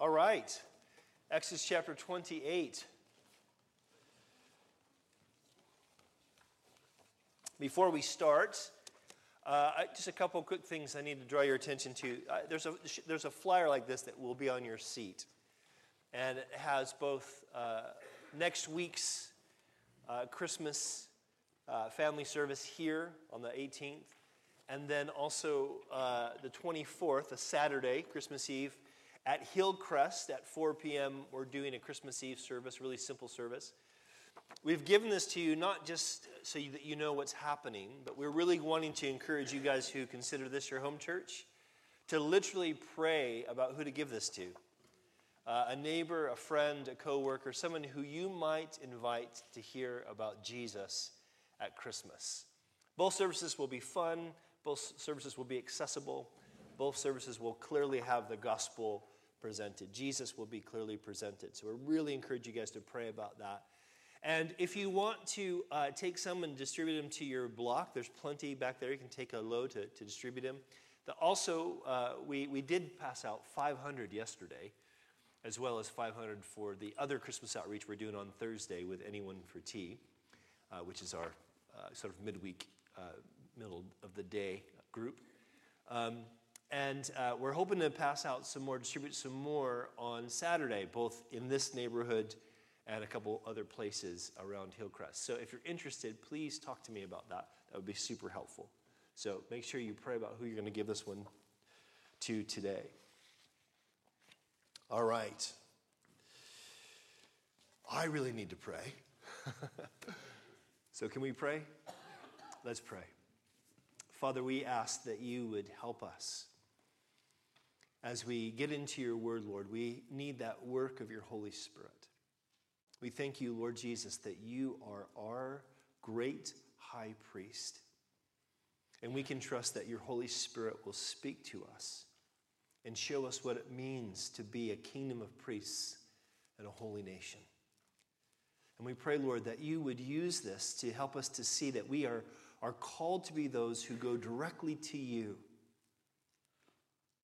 All right. Exodus chapter 28. Before we start, uh, just a couple quick things I need to draw your attention to. Uh, there's, a, there's a flyer like this that will be on your seat. And it has both uh, next week's uh, Christmas uh, family service here on the 18th, and then also uh, the 24th, a Saturday, Christmas Eve, at Hillcrest at 4 p.m., we're doing a Christmas Eve service, really simple service. We've given this to you not just so that you know what's happening, but we're really wanting to encourage you guys who consider this your home church to literally pray about who to give this to. Uh, a neighbor, a friend, a coworker, someone who you might invite to hear about Jesus at Christmas. Both services will be fun, both services will be accessible, both services will clearly have the gospel presented. Jesus will be clearly presented. So we really encourage you guys to pray about that. And if you want to uh, take some and distribute them to your block, there's plenty back there. You can take a load to, to distribute them. The, also, uh, we, we did pass out 500 yesterday, as well as 500 for the other Christmas outreach we're doing on Thursday with Anyone for Tea, uh, which is our uh, sort of midweek, uh, middle of the day group. Um, and uh, we're hoping to pass out some more, distribute some more on Saturday, both in this neighborhood and a couple other places around Hillcrest. So if you're interested, please talk to me about that. That would be super helpful. So make sure you pray about who you're going to give this one to today. All right. I really need to pray. so can we pray? Let's pray. Father, we ask that you would help us as we get into your word, Lord, we need that work of your Holy Spirit. We thank you, Lord Jesus, that you are our great high priest. And we can trust that your Holy Spirit will speak to us and show us what it means to be a kingdom of priests and a holy nation. And we pray, Lord, that you would use this to help us to see that we are, are called to be those who go directly to you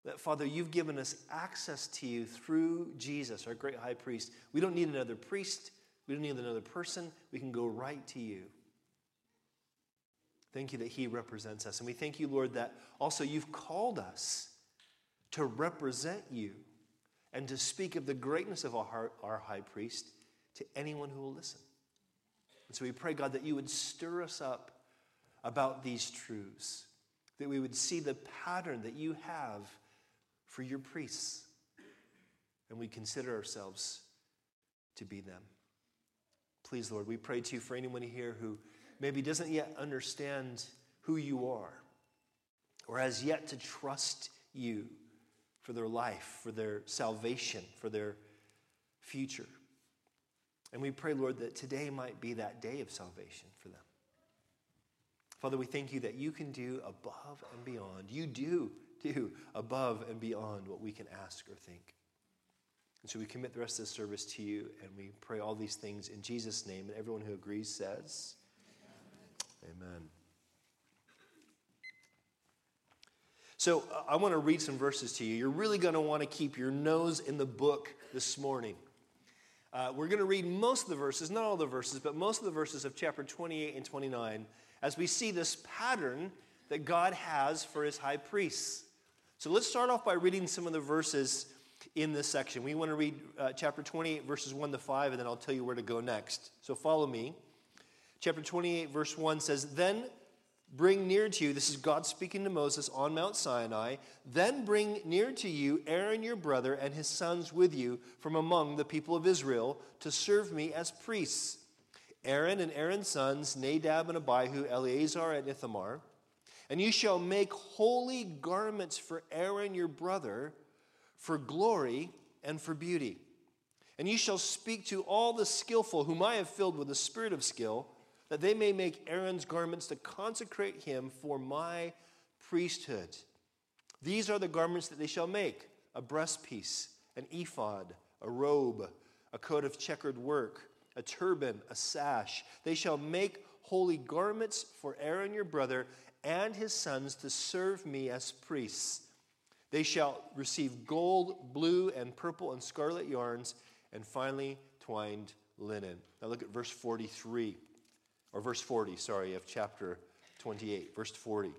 that, Father, you've given us access to you through Jesus, our great high priest. We don't need another priest, we don't need another person. We can go right to you. Thank you that he represents us. And we thank you, Lord, that also you've called us to represent you and to speak of the greatness of our, our high priest to anyone who will listen. And so we pray, God, that you would stir us up about these truths, that we would see the pattern that you have for your priests. And we consider ourselves to be them. Please, Lord, we pray to you for anyone here who maybe doesn't yet understand who you are or has yet to trust you for their life, for their salvation, for their future. And we pray, Lord, that today might be that day of salvation for them. Father, we thank you that you can do above and beyond. You do above and beyond what we can ask or think. And so we commit the rest of the service to you and we pray all these things in Jesus' name. And everyone who agrees says, Amen. Amen. So uh, I want to read some verses to you. You're really going to want to keep your nose in the book this morning. Uh, we're going to read most of the verses, not all the verses, but most of the verses of chapter 28 and 29 as we see this pattern that God has for his high priests. So let's start off by reading some of the verses in this section. We want to read uh, chapter 28, verses 1 to 5, and then I'll tell you where to go next. So follow me. Chapter 28, verse 1 says, Then bring near to you, this is God speaking to Moses on Mount Sinai, then bring near to you Aaron your brother and his sons with you from among the people of Israel to serve me as priests. Aaron and Aaron's sons, Nadab and Abihu, Eleazar and Ithamar. And you shall make holy garments for Aaron your brother for glory and for beauty. And you shall speak to all the skillful, whom I have filled with the spirit of skill, that they may make Aaron's garments to consecrate him for my priesthood. These are the garments that they shall make a breastpiece, an ephod, a robe, a coat of checkered work, a turban, a sash. They shall make holy garments for Aaron your brother and his sons to serve me as priests. They shall receive gold, blue, and purple, and scarlet yarns, and finely twined linen. Now look at verse 43, or verse 40, sorry, of chapter 28, verse 40.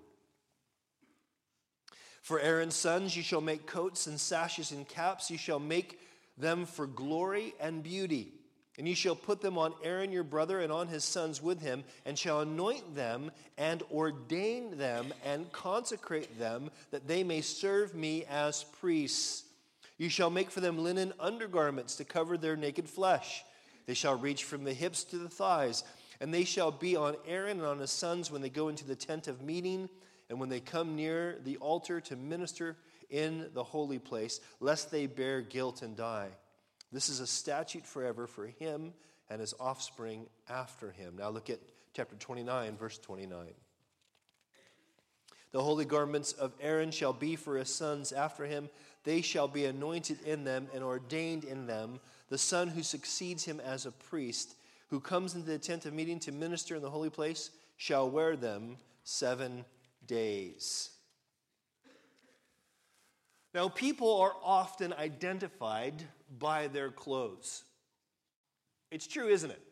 For Aaron's sons you shall make coats and sashes and caps. You shall make them for glory and beauty. And you shall put them on Aaron your brother and on his sons with him, and shall anoint them and ordain them and consecrate them, that they may serve me as priests. You shall make for them linen undergarments to cover their naked flesh. They shall reach from the hips to the thighs, and they shall be on Aaron and on his sons when they go into the tent of meeting, and when they come near the altar to minister in the holy place, lest they bear guilt and die. This is a statute forever for him and his offspring after him. Now look at chapter 29, verse 29. The holy garments of Aaron shall be for his sons after him. They shall be anointed in them and ordained in them. The son who succeeds him as a priest, who comes into the tent of meeting to minister in the holy place, shall wear them seven days. Now, people are often identified by their clothes. It's true, isn't it?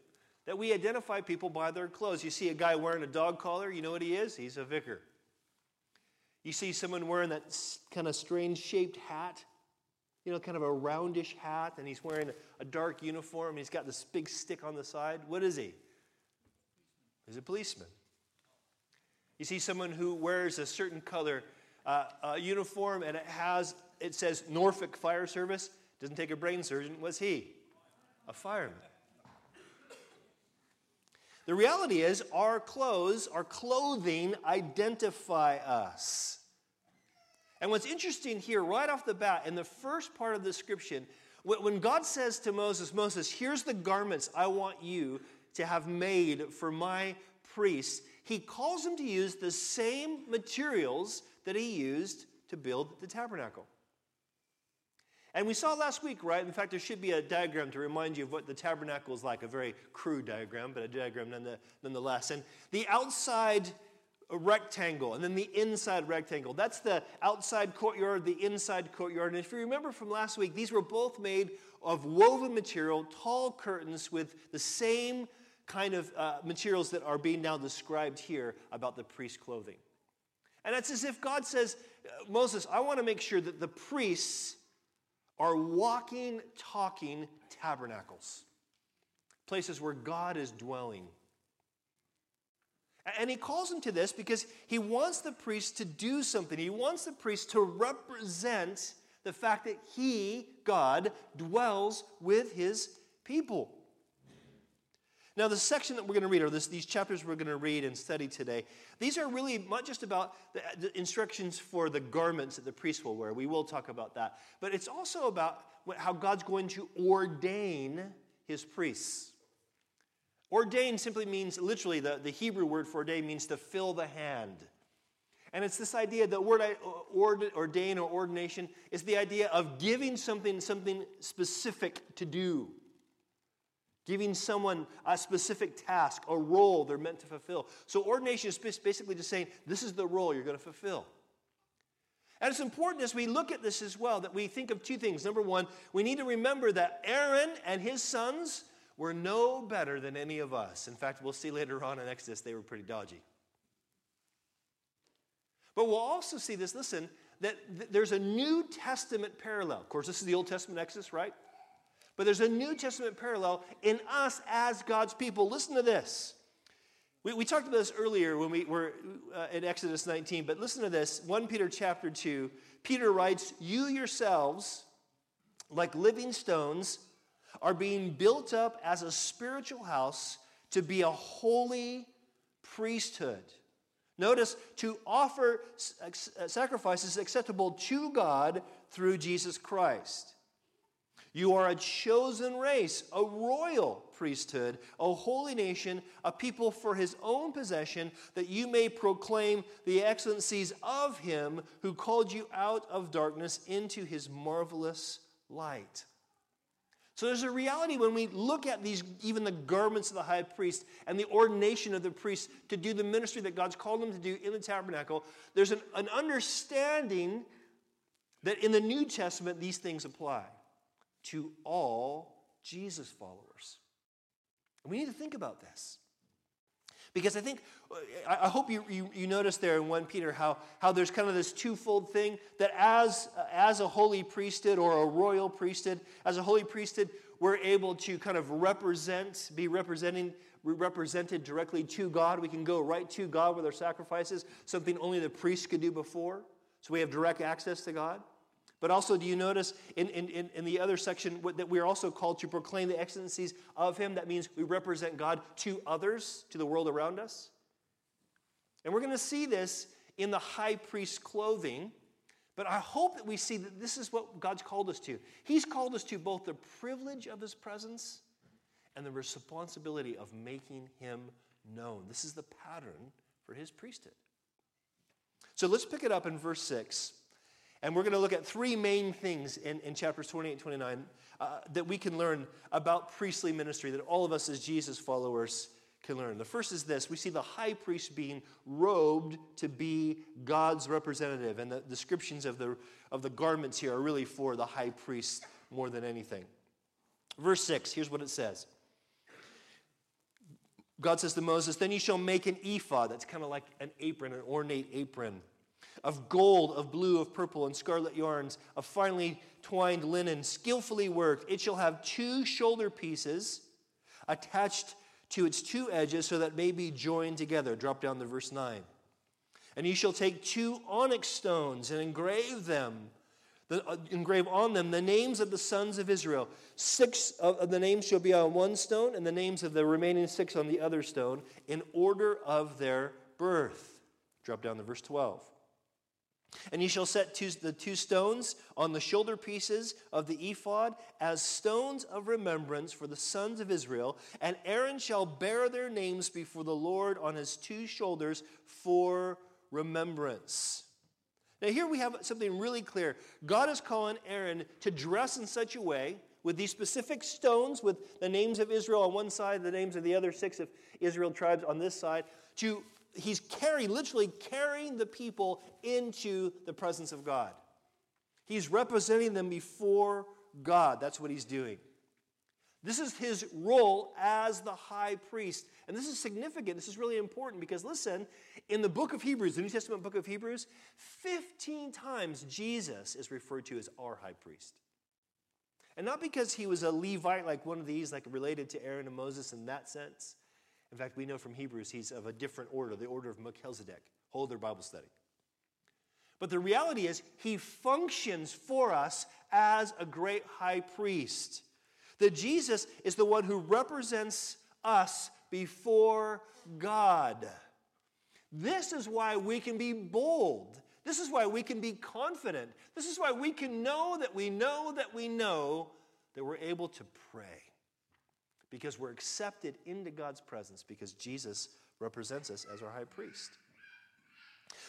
That we identify people by their clothes. You see a guy wearing a dog collar, you know what he is? He's a vicar. You see someone wearing that kind of strange shaped hat, you know, kind of a roundish hat, and he's wearing a dark uniform, and he's got this big stick on the side. What is he? He's a policeman. You see someone who wears a certain color uh, uniform, and it has it says Norfolk Fire Service. Doesn't take a brain surgeon. Was he? A fireman. The reality is, our clothes, our clothing identify us. And what's interesting here, right off the bat, in the first part of the description, when God says to Moses, Moses, here's the garments I want you to have made for my priests, he calls him to use the same materials that he used to build the tabernacle. And we saw last week, right? In fact, there should be a diagram to remind you of what the tabernacle is like, a very crude diagram, but a diagram nonetheless. And the outside rectangle and then the inside rectangle. That's the outside courtyard, the inside courtyard. And if you remember from last week, these were both made of woven material, tall curtains with the same kind of uh, materials that are being now described here about the priest's clothing. And it's as if God says, uh, Moses, I want to make sure that the priests are walking, talking tabernacles, places where God is dwelling. And he calls them to this because he wants the priest to do something. He wants the priest to represent the fact that he, God, dwells with his people. Now, the section that we're going to read, or this, these chapters we're going to read and study today, these are really not just about the, the, instructions for the garments that the priest will wear. We will talk about that. But it's also about what, how God's going to ordain his priests. Ordain simply means, literally, the, the Hebrew word for ordain means to fill the hand. And it's this idea, the word uh, ordain or ordination is the idea of giving something something specific to do giving someone a specific task, a role they're meant to fulfill. So, ordination is basically just saying, this is the role you're going to fulfill. And it's important as we look at this as well that we think of two things. Number one, we need to remember that Aaron and his sons were no better than any of us. In fact, we'll see later on in Exodus, they were pretty dodgy. But we'll also see this, listen, that th- there's a New Testament parallel. Of course, this is the Old Testament Exodus, right? But there's a New Testament parallel in us as God's people. Listen to this. We, we talked about this earlier when we were uh, in Exodus 19, but listen to this 1 Peter chapter 2. Peter writes, You yourselves, like living stones, are being built up as a spiritual house to be a holy priesthood. Notice to offer sacrifices acceptable to God through Jesus Christ. You are a chosen race, a royal priesthood, a holy nation, a people for his own possession, that you may proclaim the excellencies of him who called you out of darkness into his marvelous light. So there's a reality when we look at these, even the garments of the high priest and the ordination of the priest to do the ministry that God's called them to do in the tabernacle, there's an, an understanding that in the New Testament, these things apply to all Jesus followers. We need to think about this. Because I think, I hope you, you, you notice there in 1 Peter how, how there's kind of this twofold thing that as, as a holy priesthood or a royal priesthood, as a holy priesthood, we're able to kind of represent, be representing, represented directly to God. We can go right to God with our sacrifices, something only the priest could do before. So we have direct access to God. But also, do you notice in, in, in the other section that we are also called to proclaim the excellencies of Him? That means we represent God to others, to the world around us. And we're going to see this in the high priest clothing. But I hope that we see that this is what God's called us to. He's called us to both the privilege of His presence and the responsibility of making Him known. This is the pattern for His priesthood. So let's pick it up in verse 6. And we're going to look at three main things in, in chapters 28 and 29 uh, that we can learn about priestly ministry, that all of us as Jesus followers can learn. The first is this we see the high priest being robed to be God's representative. And the descriptions of the, of the garments here are really for the high priest more than anything. Verse 6, here's what it says. God says to Moses, Then you shall make an ephod. That's kind of like an apron, an ornate apron of gold, of blue, of purple, and scarlet yarns, of finely twined linen, skillfully worked. It shall have two shoulder pieces attached to its two edges so that may be joined together. Drop down to verse 9. And you shall take two onyx stones and engrave them, the, uh, engrave on them the names of the sons of Israel. Six of, of the names shall be on one stone, and the names of the remaining six on the other stone, in order of their birth. Drop down to verse 12. And you shall set two, the two stones on the shoulder pieces of the ephod as stones of remembrance for the sons of Israel. And Aaron shall bear their names before the Lord on his two shoulders for remembrance. Now, here we have something really clear. God is calling Aaron to dress in such a way with these specific stones, with the names of Israel on one side, the names of the other six of Israel tribes on this side, to he's carrying, literally carrying the people into the presence of God. He's representing them before God. That's what he's doing. This is his role as the high priest. And this is significant. This is really important because, listen, in the book of Hebrews, the New Testament book of Hebrews, 15 times Jesus is referred to as our high priest. And not because he was a Levite, like one of these, like related to Aaron and Moses in that sense, in fact, we know from Hebrews he's of a different order, the order of Melchizedek. Hold their Bible study. But the reality is, he functions for us as a great high priest. That Jesus is the one who represents us before God. This is why we can be bold. This is why we can be confident. This is why we can know that we know that we know that we're able to pray because we're accepted into God's presence because Jesus represents us as our high priest.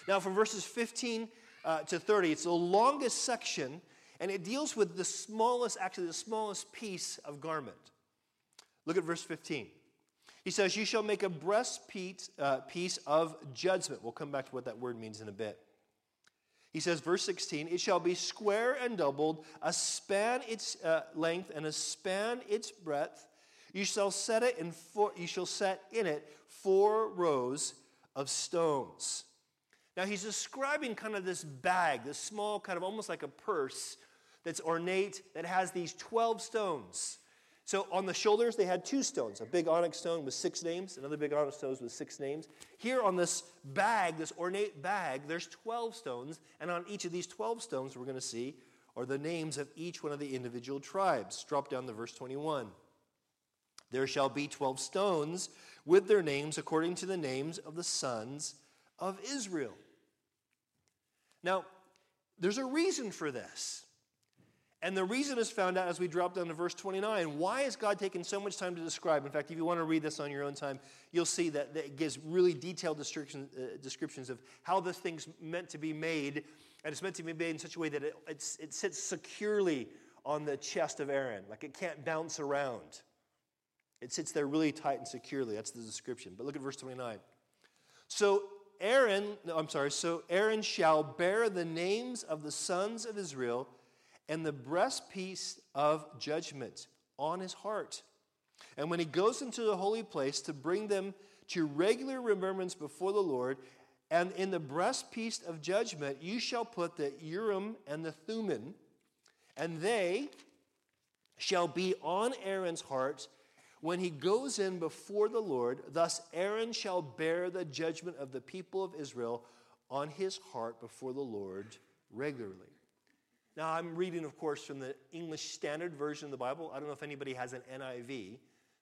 Now, from verses 15 uh, to 30, it's the longest section, and it deals with the smallest, actually, the smallest piece of garment. Look at verse 15. He says, You shall make a breastpiece uh, piece of judgment. We'll come back to what that word means in a bit. He says, verse 16, it shall be square and doubled, a span its uh, length and a span its breadth, you shall set it in four, you shall set in it four rows of stones. Now he's describing kind of this bag, this small kind of almost like a purse that's ornate that has these 12 stones. So on the shoulders, they had two stones a big onyx stone with six names, another big onyx stone with six names. Here on this bag, this ornate bag, there's 12 stones, and on each of these 12 stones, we're going to see are the names of each one of the individual tribes. Drop down to verse 21. There shall be 12 stones with their names according to the names of the sons of Israel. Now, there's a reason for this. And the reason is found out as we drop down to verse 29. Why has God taken so much time to describe? In fact, if you want to read this on your own time, you'll see that, it gives really detailed description, uh, descriptions of how this thing's meant to be made. And it's meant to be made in such a way that it, it sits securely on the chest of Aaron, like it can't bounce around. It sits there really tight and securely. That's the description. But look at verse 29. So Aaron, no, I'm sorry, so Aaron shall bear the names of the sons of Israel and the breastpiece of judgment on his heart. And when he goes into the holy place to bring them to regular remembrance before the Lord, and in the breastpiece of judgment you shall put the Urim and the Thummim, and they shall be on Aaron's heart when he goes in before the Lord. Thus Aaron shall bear the judgment of the people of Israel on his heart before the Lord regularly. Now, I'm reading, of course, from the English Standard Version of the Bible. I don't know if anybody has an NIV,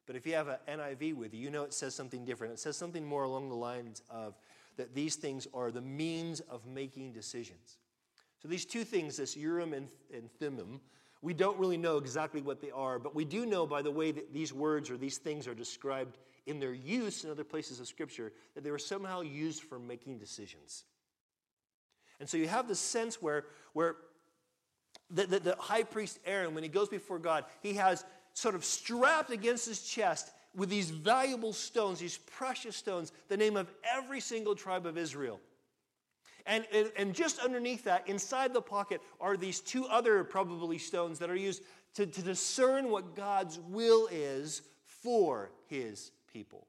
but if you have an NIV with you, you know it says something different. It says something more along the lines of that these things are the means of making decisions. So these two things, this Urim and, and Thummim, we don't really know exactly what they are, but we do know by the way that these words or these things are described in their use in other places of Scripture that they were somehow used for making decisions. And so you have this sense where, where the, the, the high priest Aaron, when he goes before God, he has sort of strapped against his chest with these valuable stones, these precious stones, the name of every single tribe of Israel. And, and, just underneath that, inside the pocket, are these two other probably stones that are used to, to discern what God's will is for his people.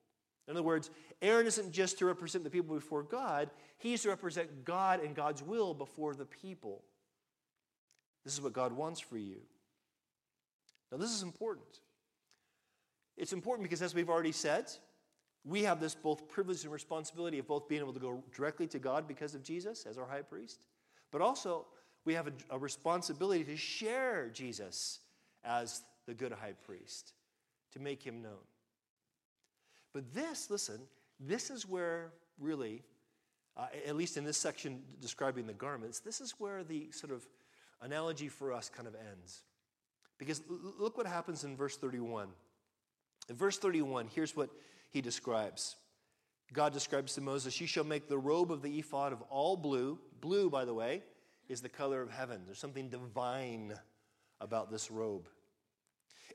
In other words, Aaron isn't just to represent the people before God, he's to represent God and God's will before the people. This is what God wants for you. Now, this is important. It's important because, as we've already said, we have this both privilege and responsibility of both being able to go directly to God because of Jesus as our high priest, but also we have a, a responsibility to share Jesus as the good high priest, to make him known. But this, listen, this is where really, uh, at least in this section describing the garments, this is where the sort of analogy for us kind of ends. Because look what happens in verse 31. In verse 31, here's what he describes. God describes to Moses, You shall make the robe of the ephod of all blue. Blue, by the way, is the color of heaven. There's something divine about this robe.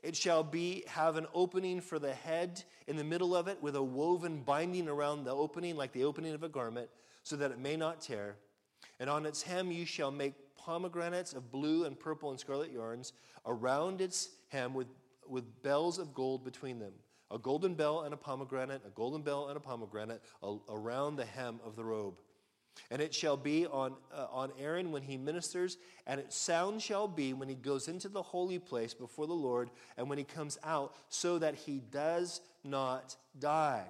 It shall be have an opening for the head in the middle of it with a woven binding around the opening like the opening of a garment so that it may not tear. And on its hem you shall make pomegranates of blue and purple and scarlet yarns around its hem with, with bells of gold between them. A golden bell and a pomegranate, a golden bell and a pomegranate around the hem of the robe. And it shall be on, uh, on Aaron when he ministers, and its sound shall be when he goes into the holy place before the Lord, and when he comes out, so that he does not die.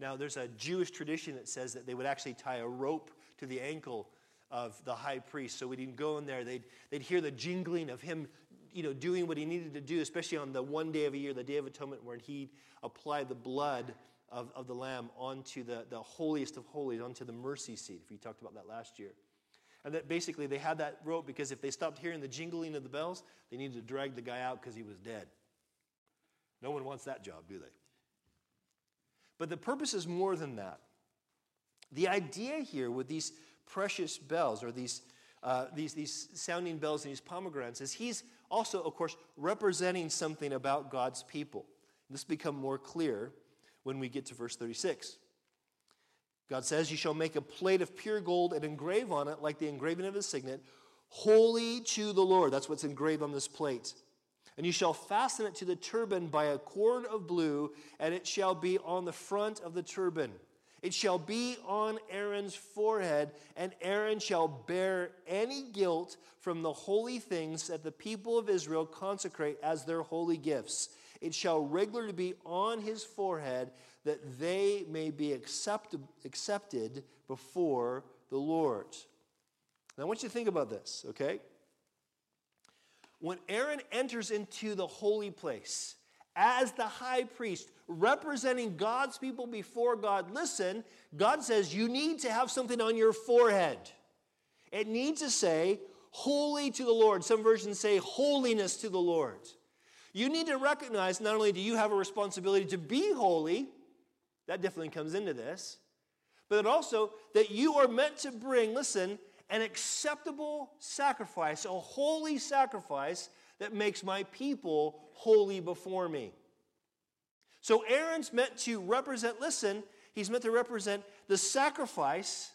Now, there's a Jewish tradition that says that they would actually tie a rope to the ankle of the high priest. So when he'd go in there, they'd, they'd hear the jingling of him you know, doing what he needed to do, especially on the one day of a year, the Day of Atonement, where he applied the blood of, of the lamb onto the, the holiest of holies, onto the mercy seat, if we talked about that last year. And that basically they had that rope because if they stopped hearing the jingling of the bells, they needed to drag the guy out because he was dead. No one wants that job, do they? But the purpose is more than that. The idea here with these precious bells or these, uh, these, these sounding bells and these pomegranates is he's also, of course, representing something about God's people. This become more clear when we get to verse 36. God says, You shall make a plate of pure gold and engrave on it, like the engraving of a signet, holy to the Lord. That's what's engraved on this plate. And you shall fasten it to the turban by a cord of blue, and it shall be on the front of the turban. It shall be on Aaron's forehead, and Aaron shall bear any guilt from the holy things that the people of Israel consecrate as their holy gifts. It shall regularly be on his forehead that they may be accept, accepted before the Lord. Now, I want you to think about this, okay? When Aaron enters into the holy place, as the high priest, representing God's people before God, listen, God says you need to have something on your forehead. It needs to say, holy to the Lord. Some versions say, holiness to the Lord. You need to recognize not only do you have a responsibility to be holy, that definitely comes into this, but also that you are meant to bring, listen, an acceptable sacrifice, a holy sacrifice that makes my people holy before me. So Aaron's meant to represent, listen, he's meant to represent the sacrifice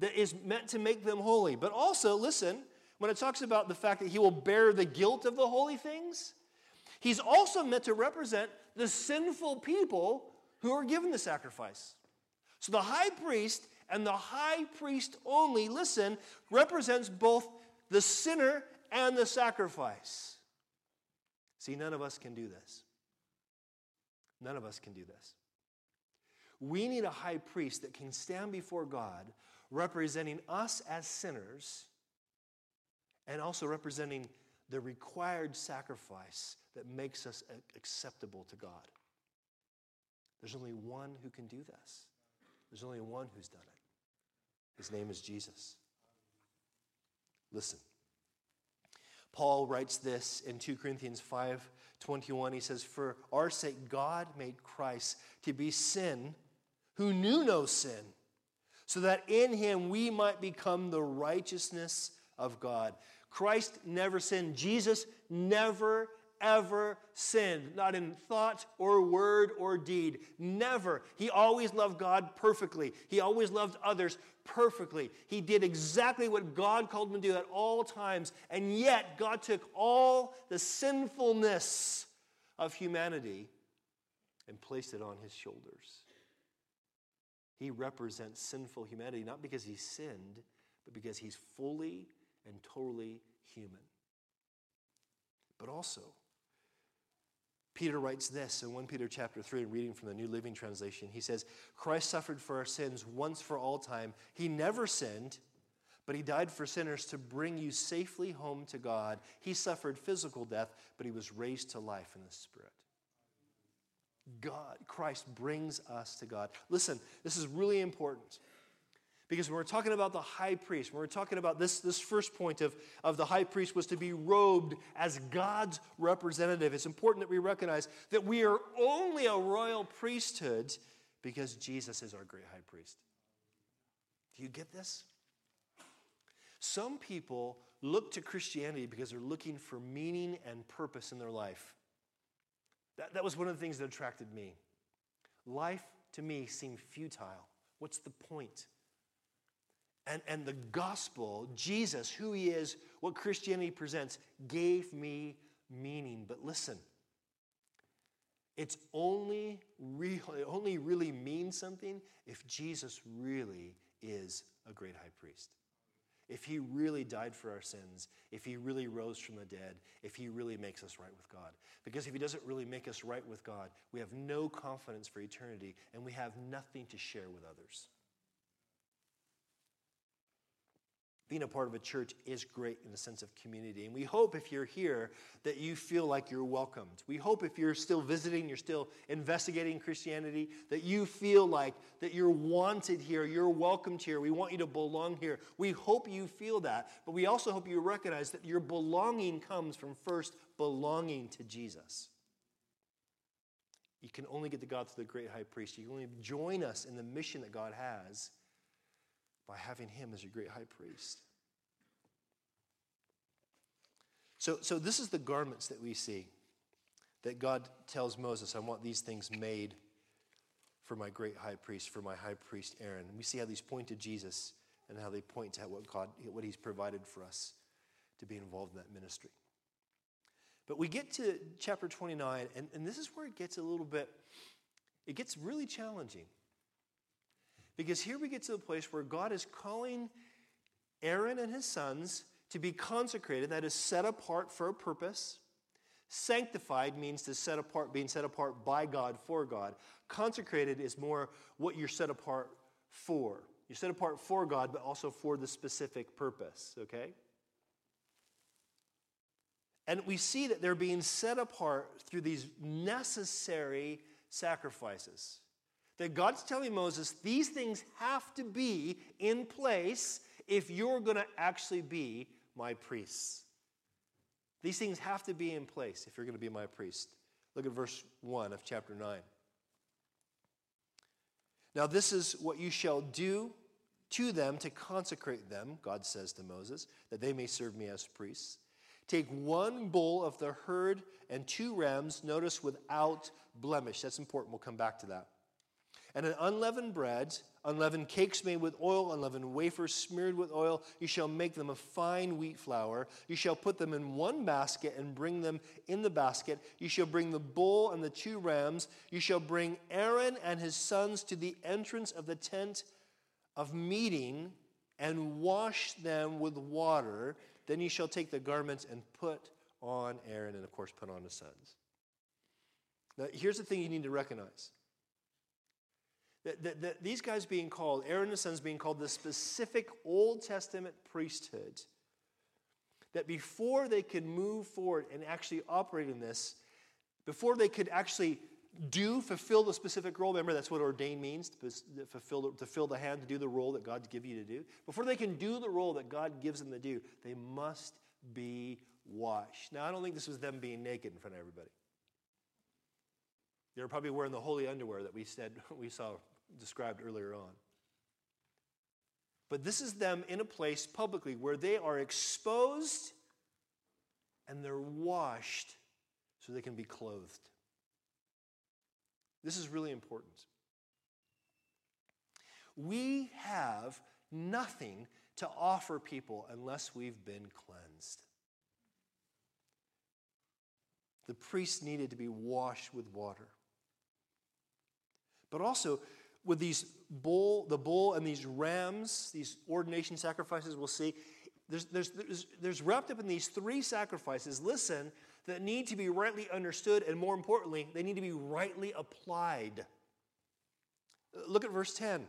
that is meant to make them holy. But also, listen, when it talks about the fact that he will bear the guilt of the holy things, he's also meant to represent the sinful people who are given the sacrifice. So the high priest and the high priest only, listen, represents both the sinner and the sacrifice. See, none of us can do this. None of us can do this. We need a high priest that can stand before God representing us as sinners and also representing the required sacrifice that makes us acceptable to God. There's only one who can do this. There's only one who's done it. His name is Jesus. Listen. Paul writes this in 2 Corinthians 5 21. He says, For our sake, God made Christ to be sin who knew no sin, so that in him we might become the righteousness of God. Christ never sinned. Jesus never ever sinned, not in thought or word or deed. Never. He always loved God perfectly. He always loved others perfectly. He did exactly what God called him to do at all times. And yet, God took all the sinfulness of humanity and placed it on his shoulders. He represents sinful humanity, not because he sinned, but because he's fully and totally human. But also, Peter writes this in 1 Peter chapter 3, and reading from the New Living Translation. He says, Christ suffered for our sins once for all time. He never sinned, but he died for sinners to bring you safely home to God. He suffered physical death, but he was raised to life in the Spirit. God, Christ brings us to God. Listen, this is really important. Because when we're talking about the high priest, when we're talking about this, this first point of, of the high priest was to be robed as God's representative, it's important that we recognize that we are only a royal priesthood because Jesus is our great high priest. Do you get this? Some people look to Christianity because they're looking for meaning and purpose in their life. That, that was one of the things that attracted me. Life to me seemed futile. What's the point? And, and the gospel, Jesus, who he is, what Christianity presents, gave me meaning. But listen, it's only real, it only really means something if Jesus really is a great high priest. If he really died for our sins, if he really rose from the dead, if he really makes us right with God. Because if he doesn't really make us right with God, we have no confidence for eternity and we have nothing to share with others. Being a part of a church is great in the sense of community. And we hope if you're here that you feel like you're welcomed. We hope if you're still visiting, you're still investigating Christianity, that you feel like that you're wanted here, you're welcomed here. We want you to belong here. We hope you feel that. But we also hope you recognize that your belonging comes from first belonging to Jesus. You can only get to God through the great high priest. You can only join us in the mission that God has by having him as your great high priest. So, so this is the garments that we see that God tells Moses, I want these things made for my great high priest, for my high priest Aaron. And we see how these point to Jesus and how they point to what God, what he's provided for us to be involved in that ministry. But we get to chapter 29, and, and this is where it gets a little bit, it gets really challenging. Because here we get to the place where God is calling Aaron and his sons to be consecrated, that is, set apart for a purpose. Sanctified means to set apart, being set apart by God for God. Consecrated is more what you're set apart for. You're set apart for God, but also for the specific purpose, okay? And we see that they're being set apart through these necessary sacrifices. That God's telling Moses, these things have to be in place if you're going to actually be my priests. These things have to be in place if you're going to be my priest. Look at verse 1 of chapter 9. Now, this is what you shall do to them to consecrate them, God says to Moses, that they may serve me as priests. Take one bull of the herd and two rams, notice without blemish. That's important. We'll come back to that And an unleavened bread, unleavened cakes made with oil, unleavened wafers smeared with oil, you shall make them of fine wheat flour. You shall put them in one basket and bring them in the basket. You shall bring the bull and the two rams. You shall bring Aaron and his sons to the entrance of the tent of meeting and wash them with water. Then you shall take the garments and put on Aaron, and of course, put on his sons. Now, here's the thing you need to recognize. That, that, that, these guys being called, Aaron and his sons being called the specific Old Testament priesthood, that before they could move forward and actually operate in this, before they could actually do, fulfill the specific role, remember that's what ordain means, to fulfill, to fill the hand, to do the role that God's given you to do. Before they can do the role that God gives them to do, they must be washed. Now, I don't think this was them being naked in front of everybody. They were probably wearing the holy underwear that we said we saw described earlier on. But this is them in a place publicly where they are exposed and they're washed so they can be clothed. This is really important. We have nothing to offer people unless we've been cleansed. The priests needed to be washed with water. But also, with these bull, the bull and these rams, these ordination sacrifices, we'll see, there's, there's, there's, there's wrapped up in these three sacrifices, listen, that need to be rightly understood, and more importantly, they need to be rightly applied. Look at verse 10.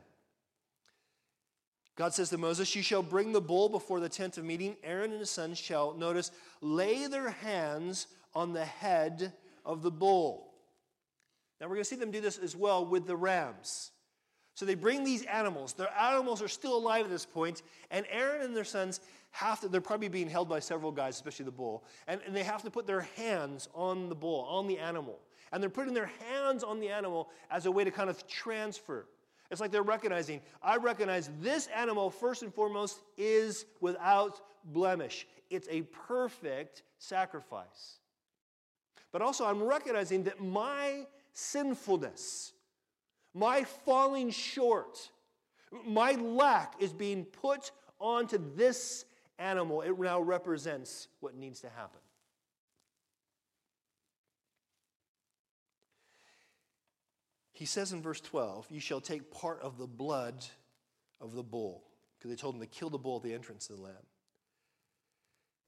God says to Moses, You shall bring the bull before the tent of meeting. Aaron and his sons shall, notice, lay their hands on the head of the bull. Now we're going to see them do this as well with the rams. So they bring these animals. Their animals are still alive at this point, and Aaron and their sons have to, they're probably being held by several guys, especially the bull, and, and they have to put their hands on the bull, on the animal. And they're putting their hands on the animal as a way to kind of transfer. It's like they're recognizing, I recognize this animal, first and foremost, is without blemish. It's a perfect sacrifice. But also, I'm recognizing that my sinfulness, my falling short, my lack is being put onto this animal. It now represents what needs to happen. He says in verse 12, You shall take part of the blood of the bull, because they told him to kill the bull at the entrance of the lamb.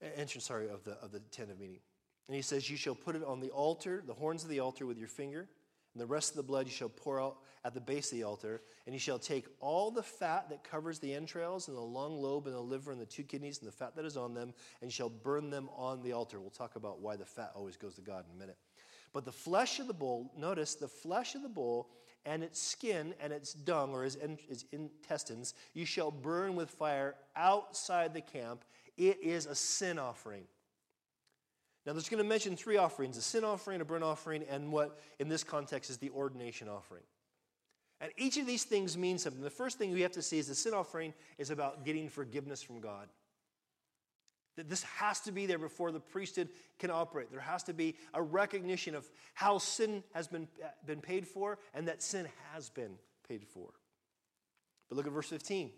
Eh, entrance, sorry, of the, of the tent of meeting. And he says, You shall put it on the altar, the horns of the altar with your finger, and the rest of the blood you shall pour out at the base of the altar. And you shall take all the fat that covers the entrails, and the lung lobe, and the liver, and the two kidneys, and the fat that is on them, and shall burn them on the altar. We'll talk about why the fat always goes to God in a minute. But the flesh of the bull, notice the flesh of the bull and its skin and its dung or its, intestines, you shall burn with fire outside the camp. It is a sin offering. Now, there's going to mention three offerings a sin offering, a burnt offering, and what in this context is the ordination offering. And each of these things means something. The first thing we have to see is the sin offering is about getting forgiveness from God. That this has to be there before the priesthood can operate. There has to be a recognition of how sin has been, been paid for and that sin has been paid for. But look at verse 15.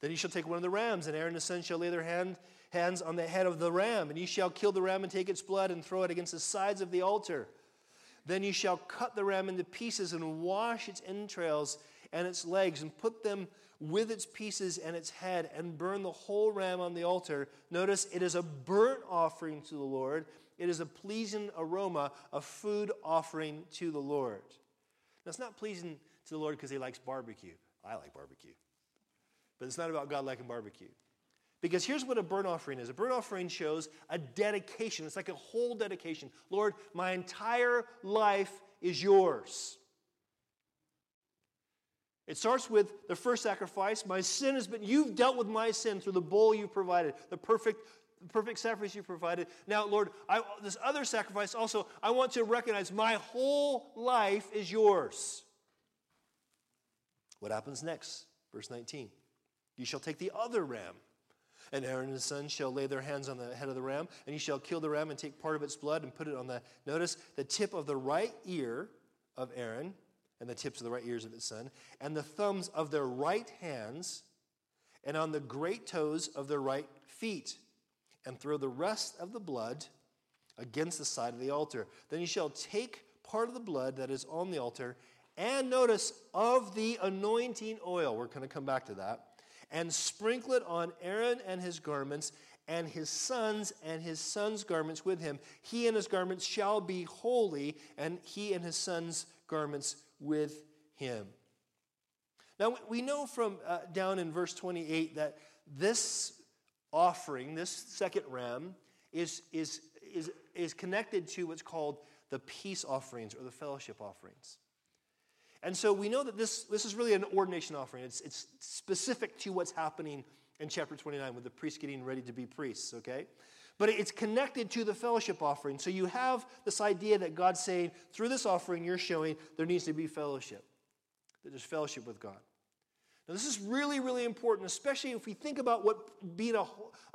Then he shall take one of the rams, and Aaron and his sons shall lay their hand hands on the head of the ram, and ye shall kill the ram and take its blood and throw it against the sides of the altar. Then ye shall cut the ram into pieces and wash its entrails and its legs and put them with its pieces and its head and burn the whole ram on the altar. Notice it is a burnt offering to the Lord. It is a pleasing aroma, a food offering to the Lord. Now, it's not pleasing to the Lord because he likes barbecue. I like barbecue. But it's not about God liking barbecue. Because here's what a burnt offering is a burnt offering shows a dedication, it's like a whole dedication. Lord, my entire life is yours. It starts with the first sacrifice. My sin has been, you've dealt with my sin through the bull you provided, the perfect, perfect sacrifice you provided. Now, Lord, I, this other sacrifice also, I want to recognize my whole life is yours. What happens next? Verse 19. You shall take the other ram and Aaron and his sons shall lay their hands on the head of the ram, and he shall kill the ram and take part of its blood and put it on the, notice, the tip of the right ear of Aaron, and the tips of the right ears of his son, and the thumbs of their right hands, and on the great toes of their right feet, and throw the rest of the blood against the side of the altar. Then you shall take part of the blood that is on the altar, and notice of the anointing oil. We're going to come back to that. And sprinkle it on Aaron and his garments, and his sons and his sons' garments with him. He and his garments shall be holy, and he and his sons' garments with him. Now, we know from uh, down in verse 28 that this offering, this second ram, is, is, is, is connected to what's called the peace offerings or the fellowship offerings. And so we know that this, this is really an ordination offering. It's, it's specific to what's happening in chapter 29 with the priests getting ready to be priests, okay? But it's connected to the fellowship offering. So you have this idea that God's saying, through this offering, you're showing there needs to be fellowship, that there's fellowship with God. Now, this is really, really important, especially if we think about what being a,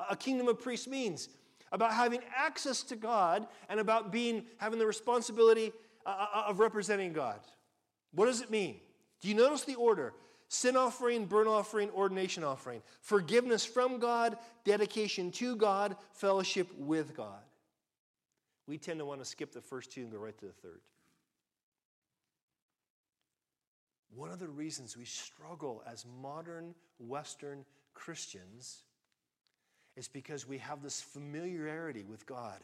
a kingdom of priests means about having access to God and about being having the responsibility uh, uh of representing God. What does it mean? Do you notice the order? Sin offering, burnt offering, ordination offering. Forgiveness from God, dedication to God, fellowship with God. We tend to want to skip the first two and go right to the third. One of the reasons we struggle as modern Western Christians is because we have this familiarity with God.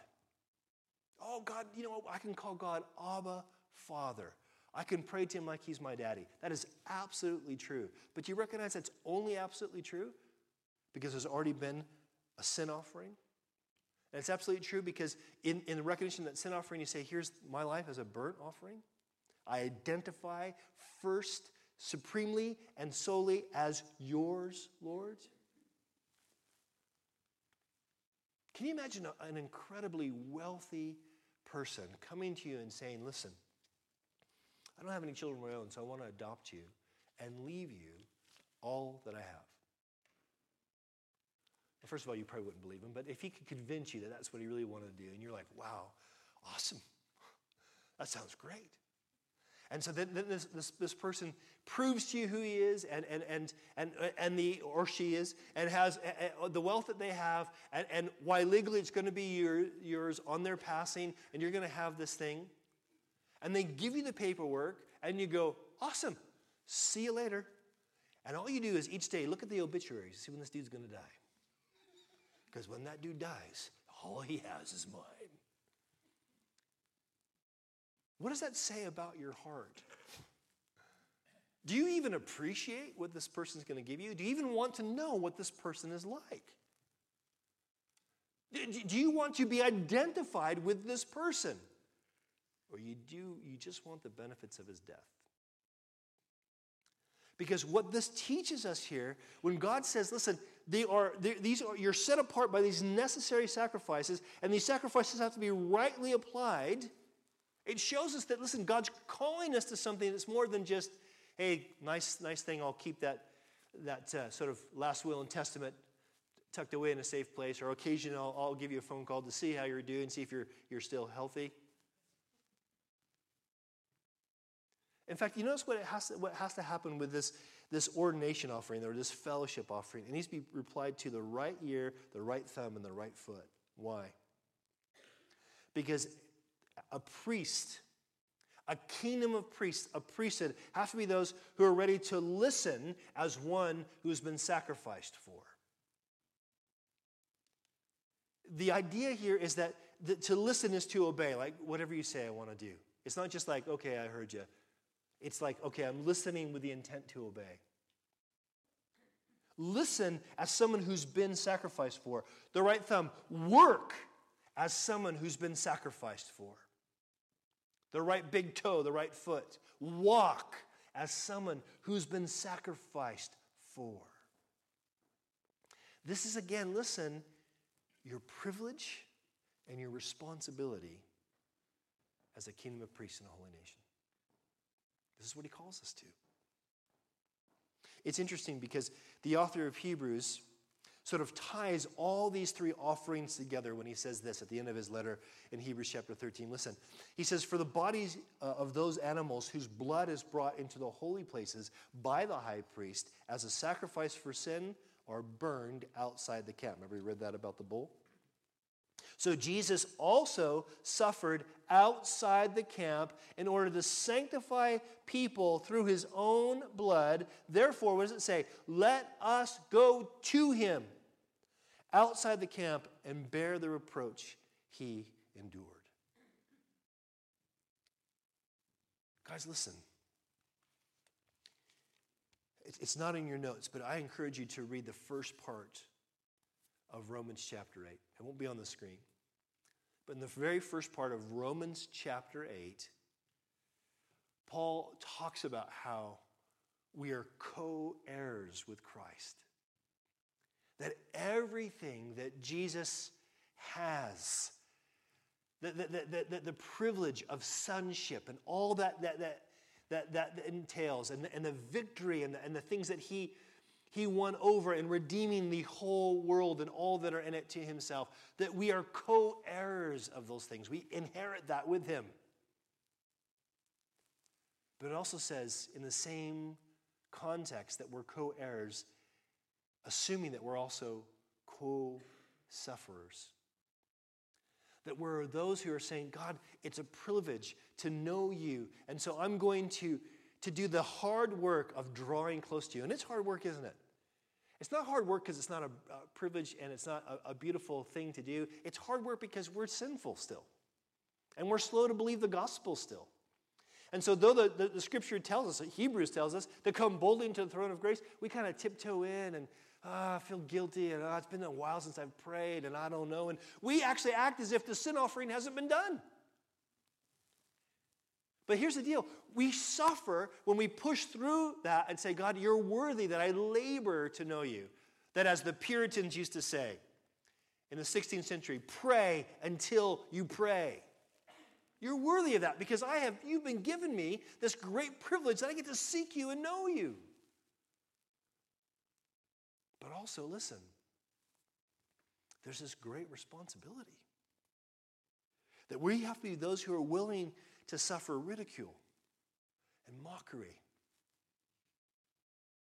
Oh, God, you know, I can call God Abba Father. I can pray to him like he's my daddy. That is absolutely true. But you recognize that's only absolutely true because there's already been a sin offering? And it's absolutely true because in, in the recognition that sin offering, you say, here's my life as a burnt offering. I identify first, supremely, and solely as yours, Lord. Can you imagine an incredibly wealthy person coming to you and saying, listen, I don't have any children of my own, so I want to adopt you and leave you all that I have. Well, first of all, you probably wouldn't believe him, but if he could convince you that that's what he really wanted to do, and you're like, wow, awesome. That sounds great. And so then, this, this, this, person proves to you who he is and, and, and, and, and the, or she is and has the wealth that they have and, and why legally it's going to be your, yours on their passing and you're going to have this thing and they give you the paperwork, and you go, awesome, see you later. And all you do is each day look at the obituaries, see when this dude's to die. Because when that dude dies, all he has is mine. What does that say about your heart? Do you even appreciate what this person's going to give you? Do you even want to know what this person is like? Do you want to be identified with this person? Or you do you just want the benefits of his death. Because what this teaches us here, when God says, listen, they are, these are, you're set apart by these necessary sacrifices, and these sacrifices have to be rightly applied, it shows us that, listen, God's calling us to something that's more than just, hey, nice, nice thing, I'll keep that, that uh, sort of last will and testament tucked away in a safe place, or occasionally I'll, I'll give you a phone call to see how you're doing, see if you're, you're still healthy. In fact, you notice what, has to, what has to happen with this, this ordination offering or this fellowship offering. It needs to be replied to the right ear, the right thumb, and the right foot. Why? Because a priest, a kingdom of priests, a priesthood, have to be those who are ready to listen as one who's been sacrificed for. The idea here is that to listen is to obey, like whatever you say, I want to do. It's not just like, okay, I heard you. It's like, okay, I'm listening with the intent to obey. Listen as someone who's been sacrificed for. The right thumb, work as someone who's been sacrificed for. The right big toe, the right foot, walk as someone who's been sacrificed for. This is again, listen, your privilege and your responsibility as a kingdom of priests and a holy nation. This is what he calls us to. It's interesting because the author of Hebrews sort of ties all these three offerings together when he says this at the end of his letter in Hebrews chapter 13. Listen, he says, For the bodies uh, of those animals whose blood is brought into the holy places by the high priest as a sacrifice for sin are burned outside the camp. Remember, we read that about the bull? So Jesus also suffered outside the camp in order to sanctify people through his own blood. Therefore, what does it say? Let us go to him outside the camp and bear the reproach he endured. Guys, listen. It's not in your notes, but I encourage you to read the first part of Romans chapter 8. It won't be on the screen. But in the very first part of Romans chapter 8, Paul talks about how we are co heirs with Christ. That everything that Jesus has, the, the, the, the, privilege of sonship and all that, that, that, that, that entails, and, and the victory and the, and the things that he he won over in redeeming the whole world and all that are in it to himself. That we are co heirs of those things. We inherit that with him. But it also says, in the same context, that we're co heirs, assuming that we're also co sufferers. That we're those who are saying, God, it's a privilege to know you. And so I'm going to, to do the hard work of drawing close to you. And it's hard work, isn't it? It's not hard work because it's not a, a, privilege and it's not a, a beautiful thing to do. It's hard work because we're sinful still. And we're slow to believe the gospel still. And so, though the, the, the, scripture tells us, Hebrews tells us, to come boldly into the throne of grace, we kind of tiptoe in and ah, I feel guilty and oh, it's been a while since I've prayed and I don't know. And we actually act as if the sin offering hasn't been done. But here's the deal we suffer when we push through that and say, God, you're worthy that I labor to know you. That, as the Puritans used to say in the 16th century, pray until you pray. You're worthy of that because I have, you've been given me this great privilege that I get to seek you and know you. But also, listen, there's this great responsibility that we have to be those who are willing to suffer ridicule and mockery.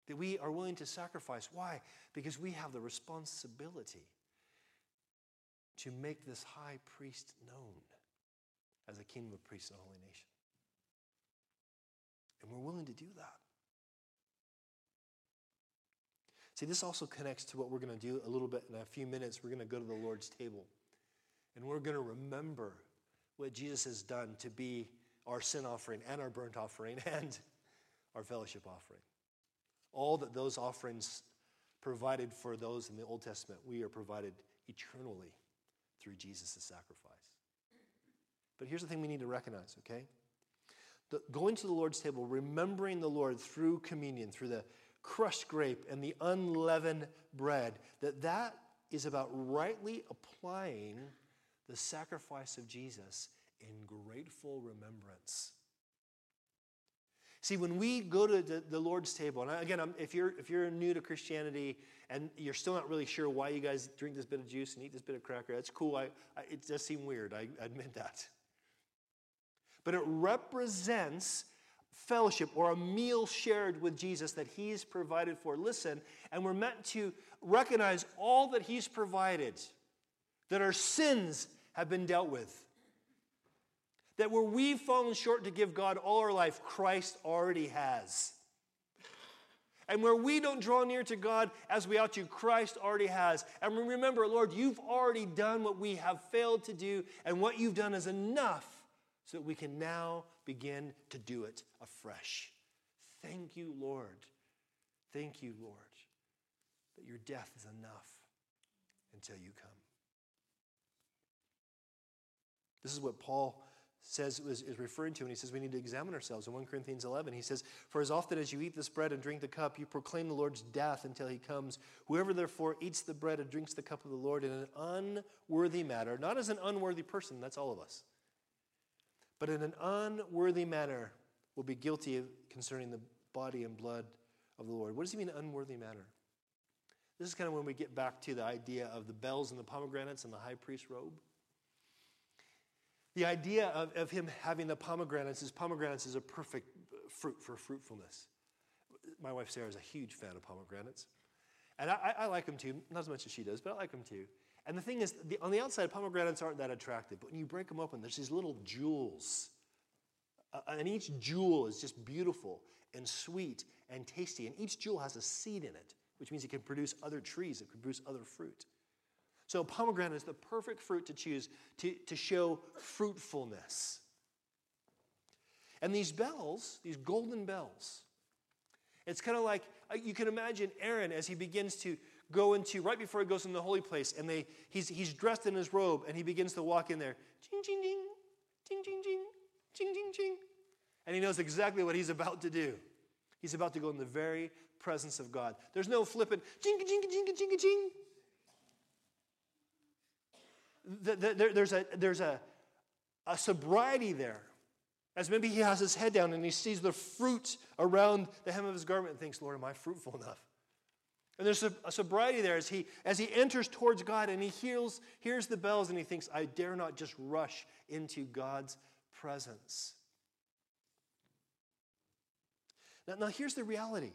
That we are willing to sacrifice. Why? Because we have the responsibility to make this high priest known as a kingdom of priests and a holy nation. And we're willing to do that. See, this also connects to what we're going to do a little bit in a few minutes. We're going to go to the Lord's table. And we're going to remember what Jesus has done to be our sin offering and our burnt offering and our fellowship offering. All that those offerings provided for those in the Old Testament, we are provided eternally through Jesus' sacrifice. But here's the thing we need to recognize, okay? The, going to the Lord's table, remembering the Lord through communion, through the crushed grape and the unleavened bread, that that is about rightly applying the sacrifice of Jesus in grateful remembrance. See, when we go to the, the Lord's table, and again, if you're, if you're new to Christianity and you're still not really sure why you guys drink this bit of juice and eat this bit of cracker, that's cool. I, I, it does seem weird. I admit that. But it represents fellowship or a meal shared with Jesus that He's provided for. Listen, and we're meant to recognize all that He's provided, that our sins have been dealt with. That where we've fallen short to give God all our life, Christ already has. And where we don't draw near to God as we ought to, Christ already has. And remember, Lord, you've already done what we have failed to do, and what you've done is enough so that we can now begin to do it afresh. Thank you, Lord. Thank you, Lord, that your death is enough until you come. This is what Paul says is, is referring to, and he says we need to examine ourselves. In 1 Corinthians 11, he says, For as often as you eat this bread and drink the cup, you proclaim the Lord's death until he comes. Whoever therefore eats the bread and drinks the cup of the Lord in an unworthy manner, not as an unworthy person, that's all of us, but in an unworthy manner, will be guilty concerning the body and blood of the Lord. What does he mean, unworthy manner? This is kind of when we get back to the idea of the bells and the pomegranates and the high priest robe. The idea of, of him having the pomegranates is pomegranates is a perfect fruit for fruitfulness. My wife Sarah is a huge fan of pomegranates. And I, I like them too, not as much as she does, but I like them too. And the thing is, the, on the outside, pomegranates aren't that attractive, but when you break them open, there's these little jewels. Uh, and each jewel is just beautiful and sweet and tasty. And each jewel has a seed in it, which means it can produce other trees, it can produce other fruit. So, pomegranate is the perfect fruit to choose to, to show fruitfulness. And these bells, these golden bells, it's kind of like uh, you can imagine Aaron as he begins to go into, right before he goes in the holy place, and they, he's, he's dressed in his robe, and he begins to walk in there. Ching, ching, ching, ching, ching, ching, ching, ching, ching. And he knows exactly what he's about to do. He's about to go in the very presence of God. There's no flippant, ching, ching, ching, ching, ching, ching. There's a, there's a, a sobriety there. As maybe he has his head down and he sees the fruit around the hem of his garment and thinks, Lord, am I fruitful enough? And there's a, a, sobriety there as he, as he enters towards God and he hears, hears the bells and he thinks, I dare not just rush into God's presence. Now, now here's the reality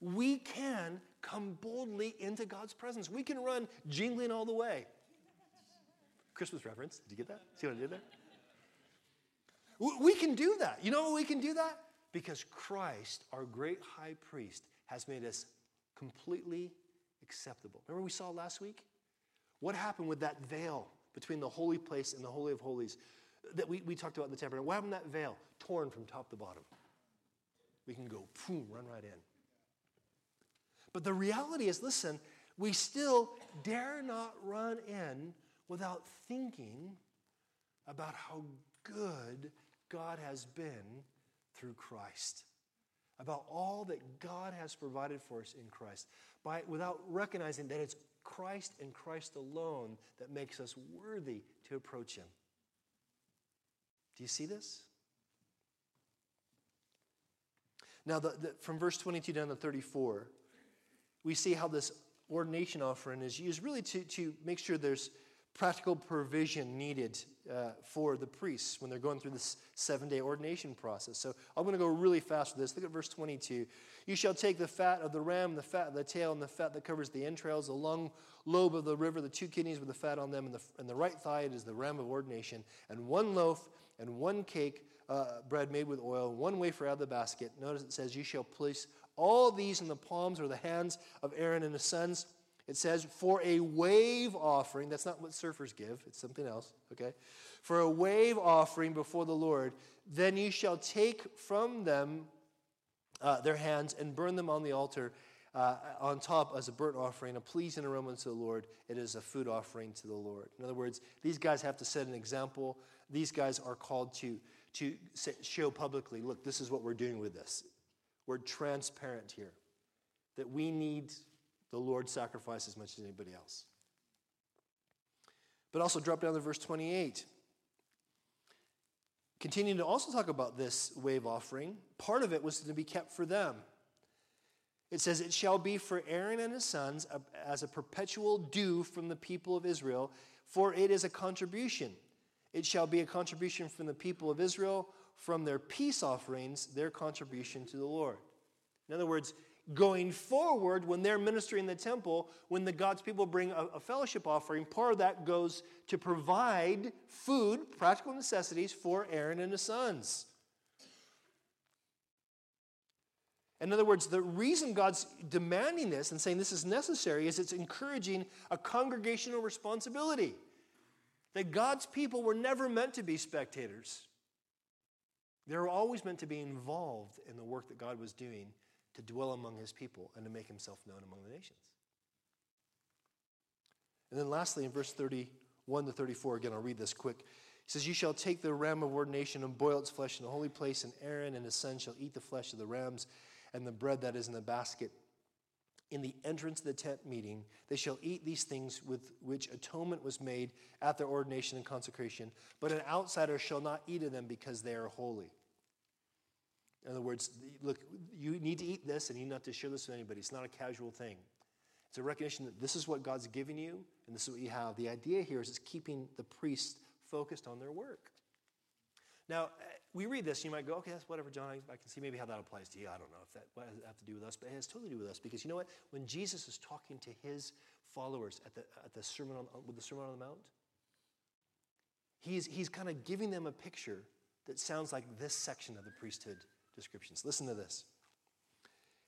we can come boldly into God's presence, we can run jingling all the way. Christmas reference. Did you get that? See what I did there? We can do that. You know we can do that? Because Christ, our great high priest, has made us completely acceptable. Remember we saw last week? What happened with that veil between the holy place and the Holy of Holies that we, we talked about in the tabernacle? What happened to that veil? Torn from top to bottom. We can go, boom, run right in. But the reality is listen, we still dare not run in without thinking about how good God has been through Christ, about all that God has provided for us in Christ, by, without recognizing that it's Christ and Christ alone that makes us worthy to approach Him. Do you see this? Now, the, the, from verse 22 down to 34, we see how this ordination offering is used really to, to make sure there's practical provision needed uh, for the priests when they're going through this seven day ordination process. So I'm going to go really fast with this. Look at verse 22. You shall take the fat of the ram, the fat of the tail, and the fat that covers the entrails, the lung, lobe of the liver, the two kidneys with the fat on them, and the, and the right thigh it is the ram of ordination, and one loaf and one cake uh, bread made with oil, one wafer out of the basket. Notice it says, You shall place all these in the palms or the hands of Aaron and his sons it says, for a wave offering, that's not what surfers give, it's something else, okay? For a wave offering before the Lord, then you shall take from them uh, their hands and burn them on the altar uh, on top as a burnt offering, a pleasing aroma to the Lord. It is a food offering to the Lord. In other words, these guys have to set an example. These guys are called to, to show publicly look, this is what we're doing with this. We're transparent here. That we need the Lord sacrificed as much as anybody else. But also drop down to verse 28. Continuing to also talk about this wave offering, part of it was to be kept for them. It says, It shall be for Aaron and his sons as a perpetual due from the people of Israel, for it is a contribution. It shall be a contribution from the people of Israel, from their peace offerings, their contribution to the Lord. In other words, going forward when they're ministering in the temple, when the God's people bring a, a, fellowship offering, part of that goes to provide food, practical necessities for Aaron and his sons. In other words, the reason God's demanding this and saying this is necessary is it's encouraging a congregational responsibility. That God's people were never meant to be spectators. They were always meant to be involved in the work that God was doing to dwell among his people and to make himself known among the nations. And then lastly, in verse 31 to 34, again, I'll read this quick. He says, You shall take the ram of ordination and boil its flesh in the holy place, and Aaron and his sons shall eat the flesh of the rams and the bread that is in the basket. In the entrance of the tent meeting, they shall eat these things with which atonement was made at their ordination and consecration, but an outsider shall not eat of them because they are holy. In other words, look, you need to eat this and you need not to share this with anybody. It's not a casual thing. It's a recognition that this is what God's given you and this is what you have. The idea here is it's keeping the priest focused on their work. Now, uh, we read this, you might go, okay, that's whatever, John. I, I can see maybe how that applies to you. I don't know if that what have to do with us, but it has totally to do with us because you know what? When Jesus is talking to his followers at the, at the sermon on, with the Sermon on the Mount, he's, he's kind of giving them a picture that sounds like this section of the priesthood descriptions. Listen to this.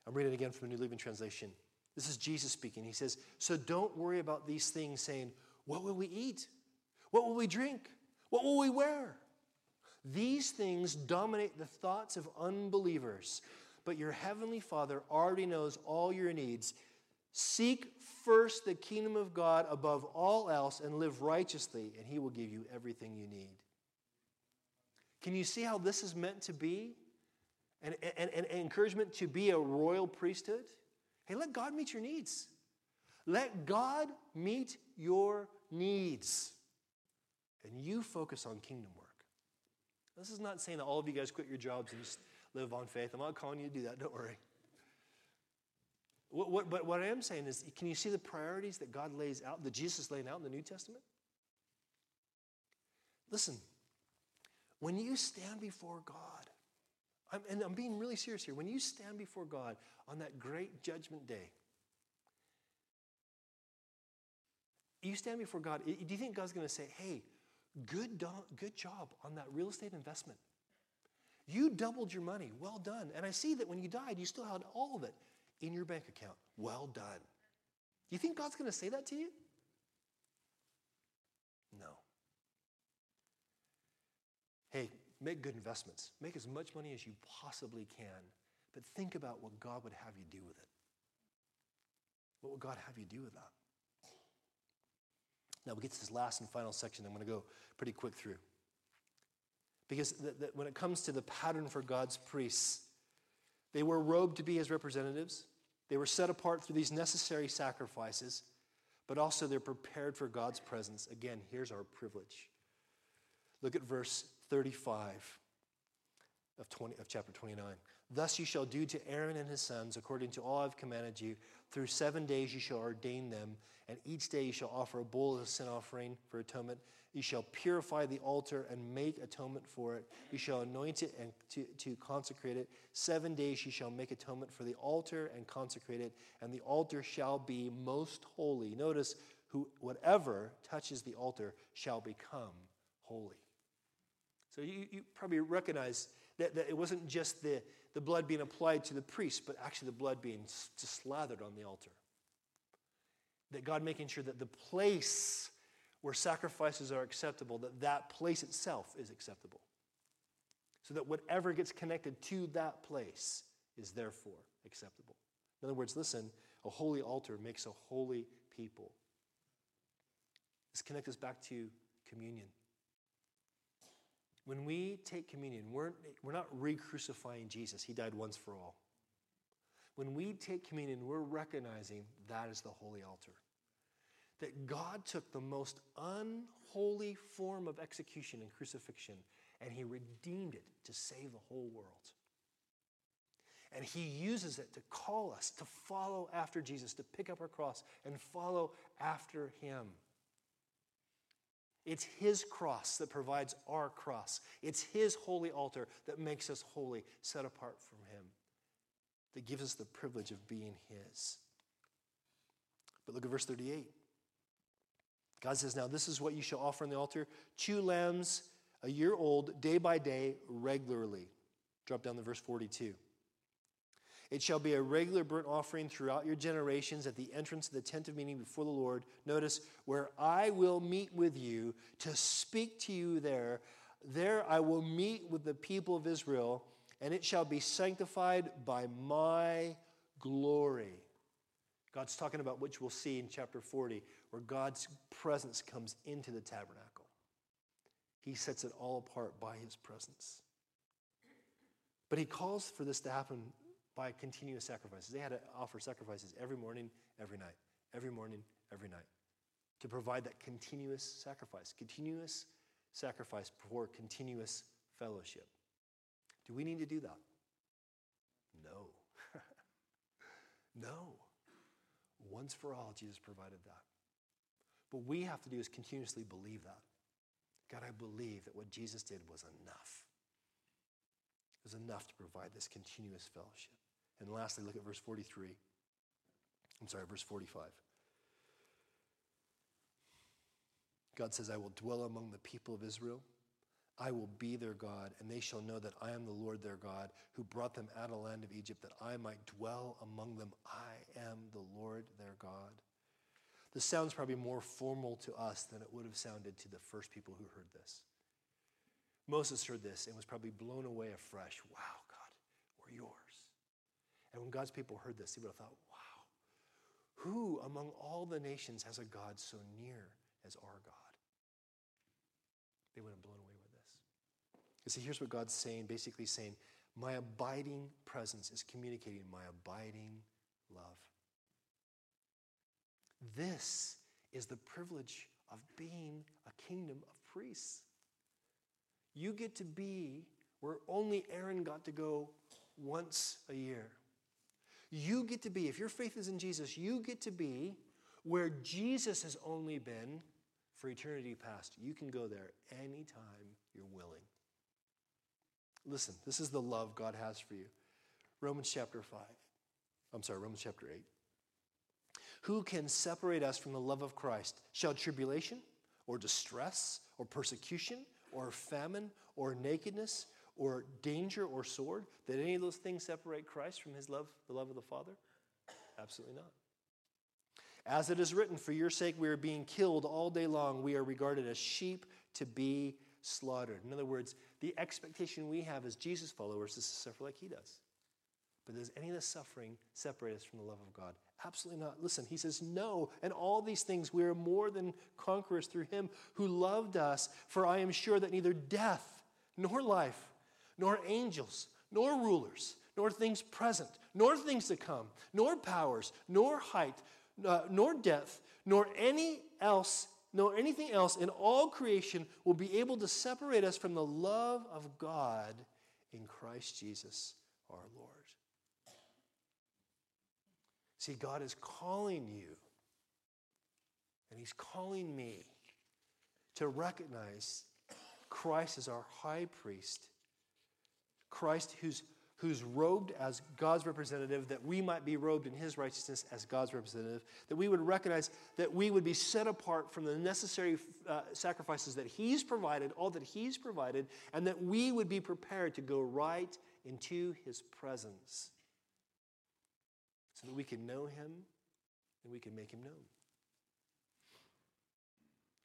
I'm reading again from the New Living Translation. This is Jesus speaking. He says, So don't worry about these things, saying, What will we eat? What will we drink? What will we wear? These things dominate the thoughts of unbelievers, but your heavenly Father already knows all your needs. Seek first the kingdom of God above all else and live righteously, and He will give you everything you need. Can you see how this is meant to be? An, an, an encouragement to be a royal priesthood? Hey, let God meet your needs. Let God meet your needs. And you focus on kingdom work. This is not saying that all of you guys quit your jobs and just live on faith. I'm not calling you to do that, don't worry. What, what, but what I am saying is, can you see the priorities that God lays out, that Jesus is laying out in the New Testament? Listen, when you stand before God, I'm, and I'm being really serious here, when you stand before God on that great judgment day, you stand before God, do you think God's going to say, hey, good, do- good job on that real estate investment? You doubled your money. Well done. And I see that when you died, you still had all of it in your bank account. Well done. Do you think God's going to say that to you? No. Hey, make good investments. Make as much money as you possibly can. But think about what God would have you do with it. What would God have you do with that? Now we get to this last and final section. I'm going to go pretty quick through. Because the, the, when it comes to the pattern for God's priests, they were robed to be his representatives. They were set apart through these necessary sacrifices, but also they're prepared for God's presence. Again, here's our privilege. Look at verse 35 of, 20, of chapter 29. Thus you shall do to Aaron and his sons according to all I've commanded you. Through seven days you shall ordain them, and each day you shall offer a bull as a sin offering for atonement. You shall purify the altar and make atonement for it. You shall anoint it and to, to consecrate it. Seven days you shall make atonement for the altar and consecrate it, and the altar shall be most holy. Notice, who whatever touches the altar shall become holy. So you, you probably recognize that, that it wasn't just the, the blood being applied to the priest, but actually the blood being slathered on the altar. That God making sure that the place where sacrifices are acceptable, that that place itself is acceptable. So that whatever gets connected to that place is therefore acceptable. In other words, listen, a holy altar makes a holy people. Let's connect us back to communion. When we take communion, we're, we're not re crucifying Jesus, He died once for all. When we take communion, we're recognizing that is the holy altar. That God took the most unholy form of execution and crucifixion and He redeemed it to save the whole world. And He uses it to call us to follow after Jesus, to pick up our cross and follow after Him. It's His cross that provides our cross. It's His holy altar that makes us holy, set apart from Him, that gives us the privilege of being His. But look at verse 38. God says, Now this is what you shall offer on the altar two lambs a year old, day by day, regularly. Drop down to verse 42. It shall be a regular burnt offering throughout your generations at the entrance of the tent of meeting before the Lord. Notice, where I will meet with you to speak to you there. There I will meet with the people of Israel, and it shall be sanctified by my glory. God's talking about which we'll see in chapter 40, where God's presence comes into the tabernacle. He sets it all apart by his presence. But he calls for this to happen by continuous sacrifices. They had to offer sacrifices every morning, every night, every morning, every night to provide that continuous sacrifice, continuous sacrifice for continuous fellowship. Do we need to do that? No. no. Once for all, Jesus provided that. What we have to do is continuously believe that. God, I believe that what Jesus did was enough. Was enough to provide this continuous fellowship. And lastly, look at verse 43. I'm sorry, verse 45. God says, I will dwell among the people of Israel. I will be their God, and they shall know that I am the Lord their God, who brought them out of the land of Egypt, that I might dwell among them. I am the Lord their God. This sounds probably more formal to us than it would have sounded to the first people who heard this. Moses heard this and was probably blown away afresh. Wow, God, we're yours. And when God's people heard this, they would have thought, wow, who among all the nations has a God so near as our God? They would have blown away with this. You see, here's what God's saying basically saying, My abiding presence is communicating my abiding love. This is the privilege of being a kingdom of priests. You get to be where only Aaron got to go once a year. You get to be, if your faith is in Jesus, you get to be where Jesus has only been for eternity past. You can go there anytime you're willing. Listen, this is the love God has for you. Romans chapter 5. I'm sorry, Romans chapter 8. Who can separate us from the love of Christ? Shall tribulation or distress or persecution or famine or nakedness or danger or sword? Did any of those things separate Christ from his love, the love of the Father? Absolutely not. As it is written, for your sake we are being killed all day long. We are regarded as sheep to be slaughtered. In other words, the expectation we have as Jesus followers is to suffer like he does. But does any of the suffering separate us from the love of God? Absolutely not. Listen, he says, No. And all these things we are more than conquerors through him who loved us. For I am sure that neither death, nor life, nor angels, nor rulers, nor things present, nor things to come, nor powers, nor height, uh, nor depth, nor any else, nor anything else in all creation will be able to separate us from the love of God in Christ Jesus our Lord. See, God is calling you, and He's calling me to recognize Christ as our high priest, Christ who's, who's robed as God's representative, that we might be robed in His righteousness as God's representative, that we would recognize that we would be set apart from the necessary uh, sacrifices that He's provided, all that He's provided, and that we would be prepared to go right into His presence so that we can know him and we can make him known.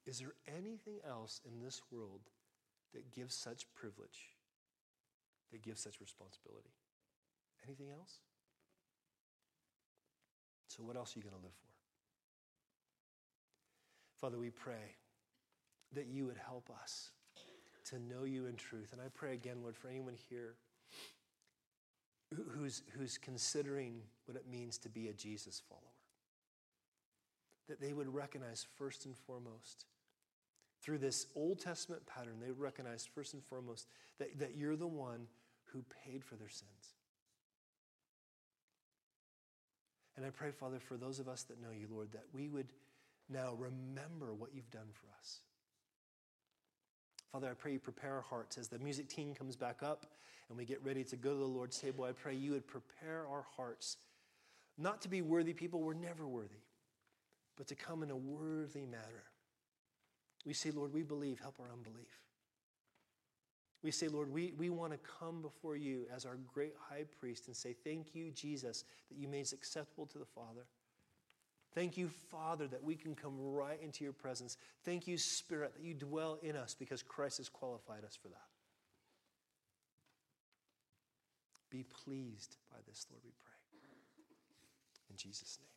Is there anything else in this world that gives such privilege, that gives such responsibility? Anything else? So, what else are you going to live for? Father, we pray that you would help us to know you in truth. And I pray again, Lord, for anyone here who's, who's considering what it means to be a Jesus follower. That they would recognize first and foremost, through this Old Testament pattern, they would recognize first and foremost that, that you're the one who paid for their sins. And I pray, Father, for those of us that know you, Lord, that we would now remember what you've done for us. Father, I pray you prepare our hearts as the music team comes back up and we get ready to go to the Lord's table. I pray you would prepare our hearts not to be worthy people, we're never worthy, but to come in a worthy manner. We say, Lord, we believe, help our unbelief. We say, Lord, we, we want to come before you as our great high priest and say, Thank you, Jesus, that you made us acceptable to the Father. Thank you, Father, that we can come right into your presence. Thank you, Spirit, that you dwell in us because Christ has qualified us for that. Be pleased by this, Lord, we pray. In Jesus' name.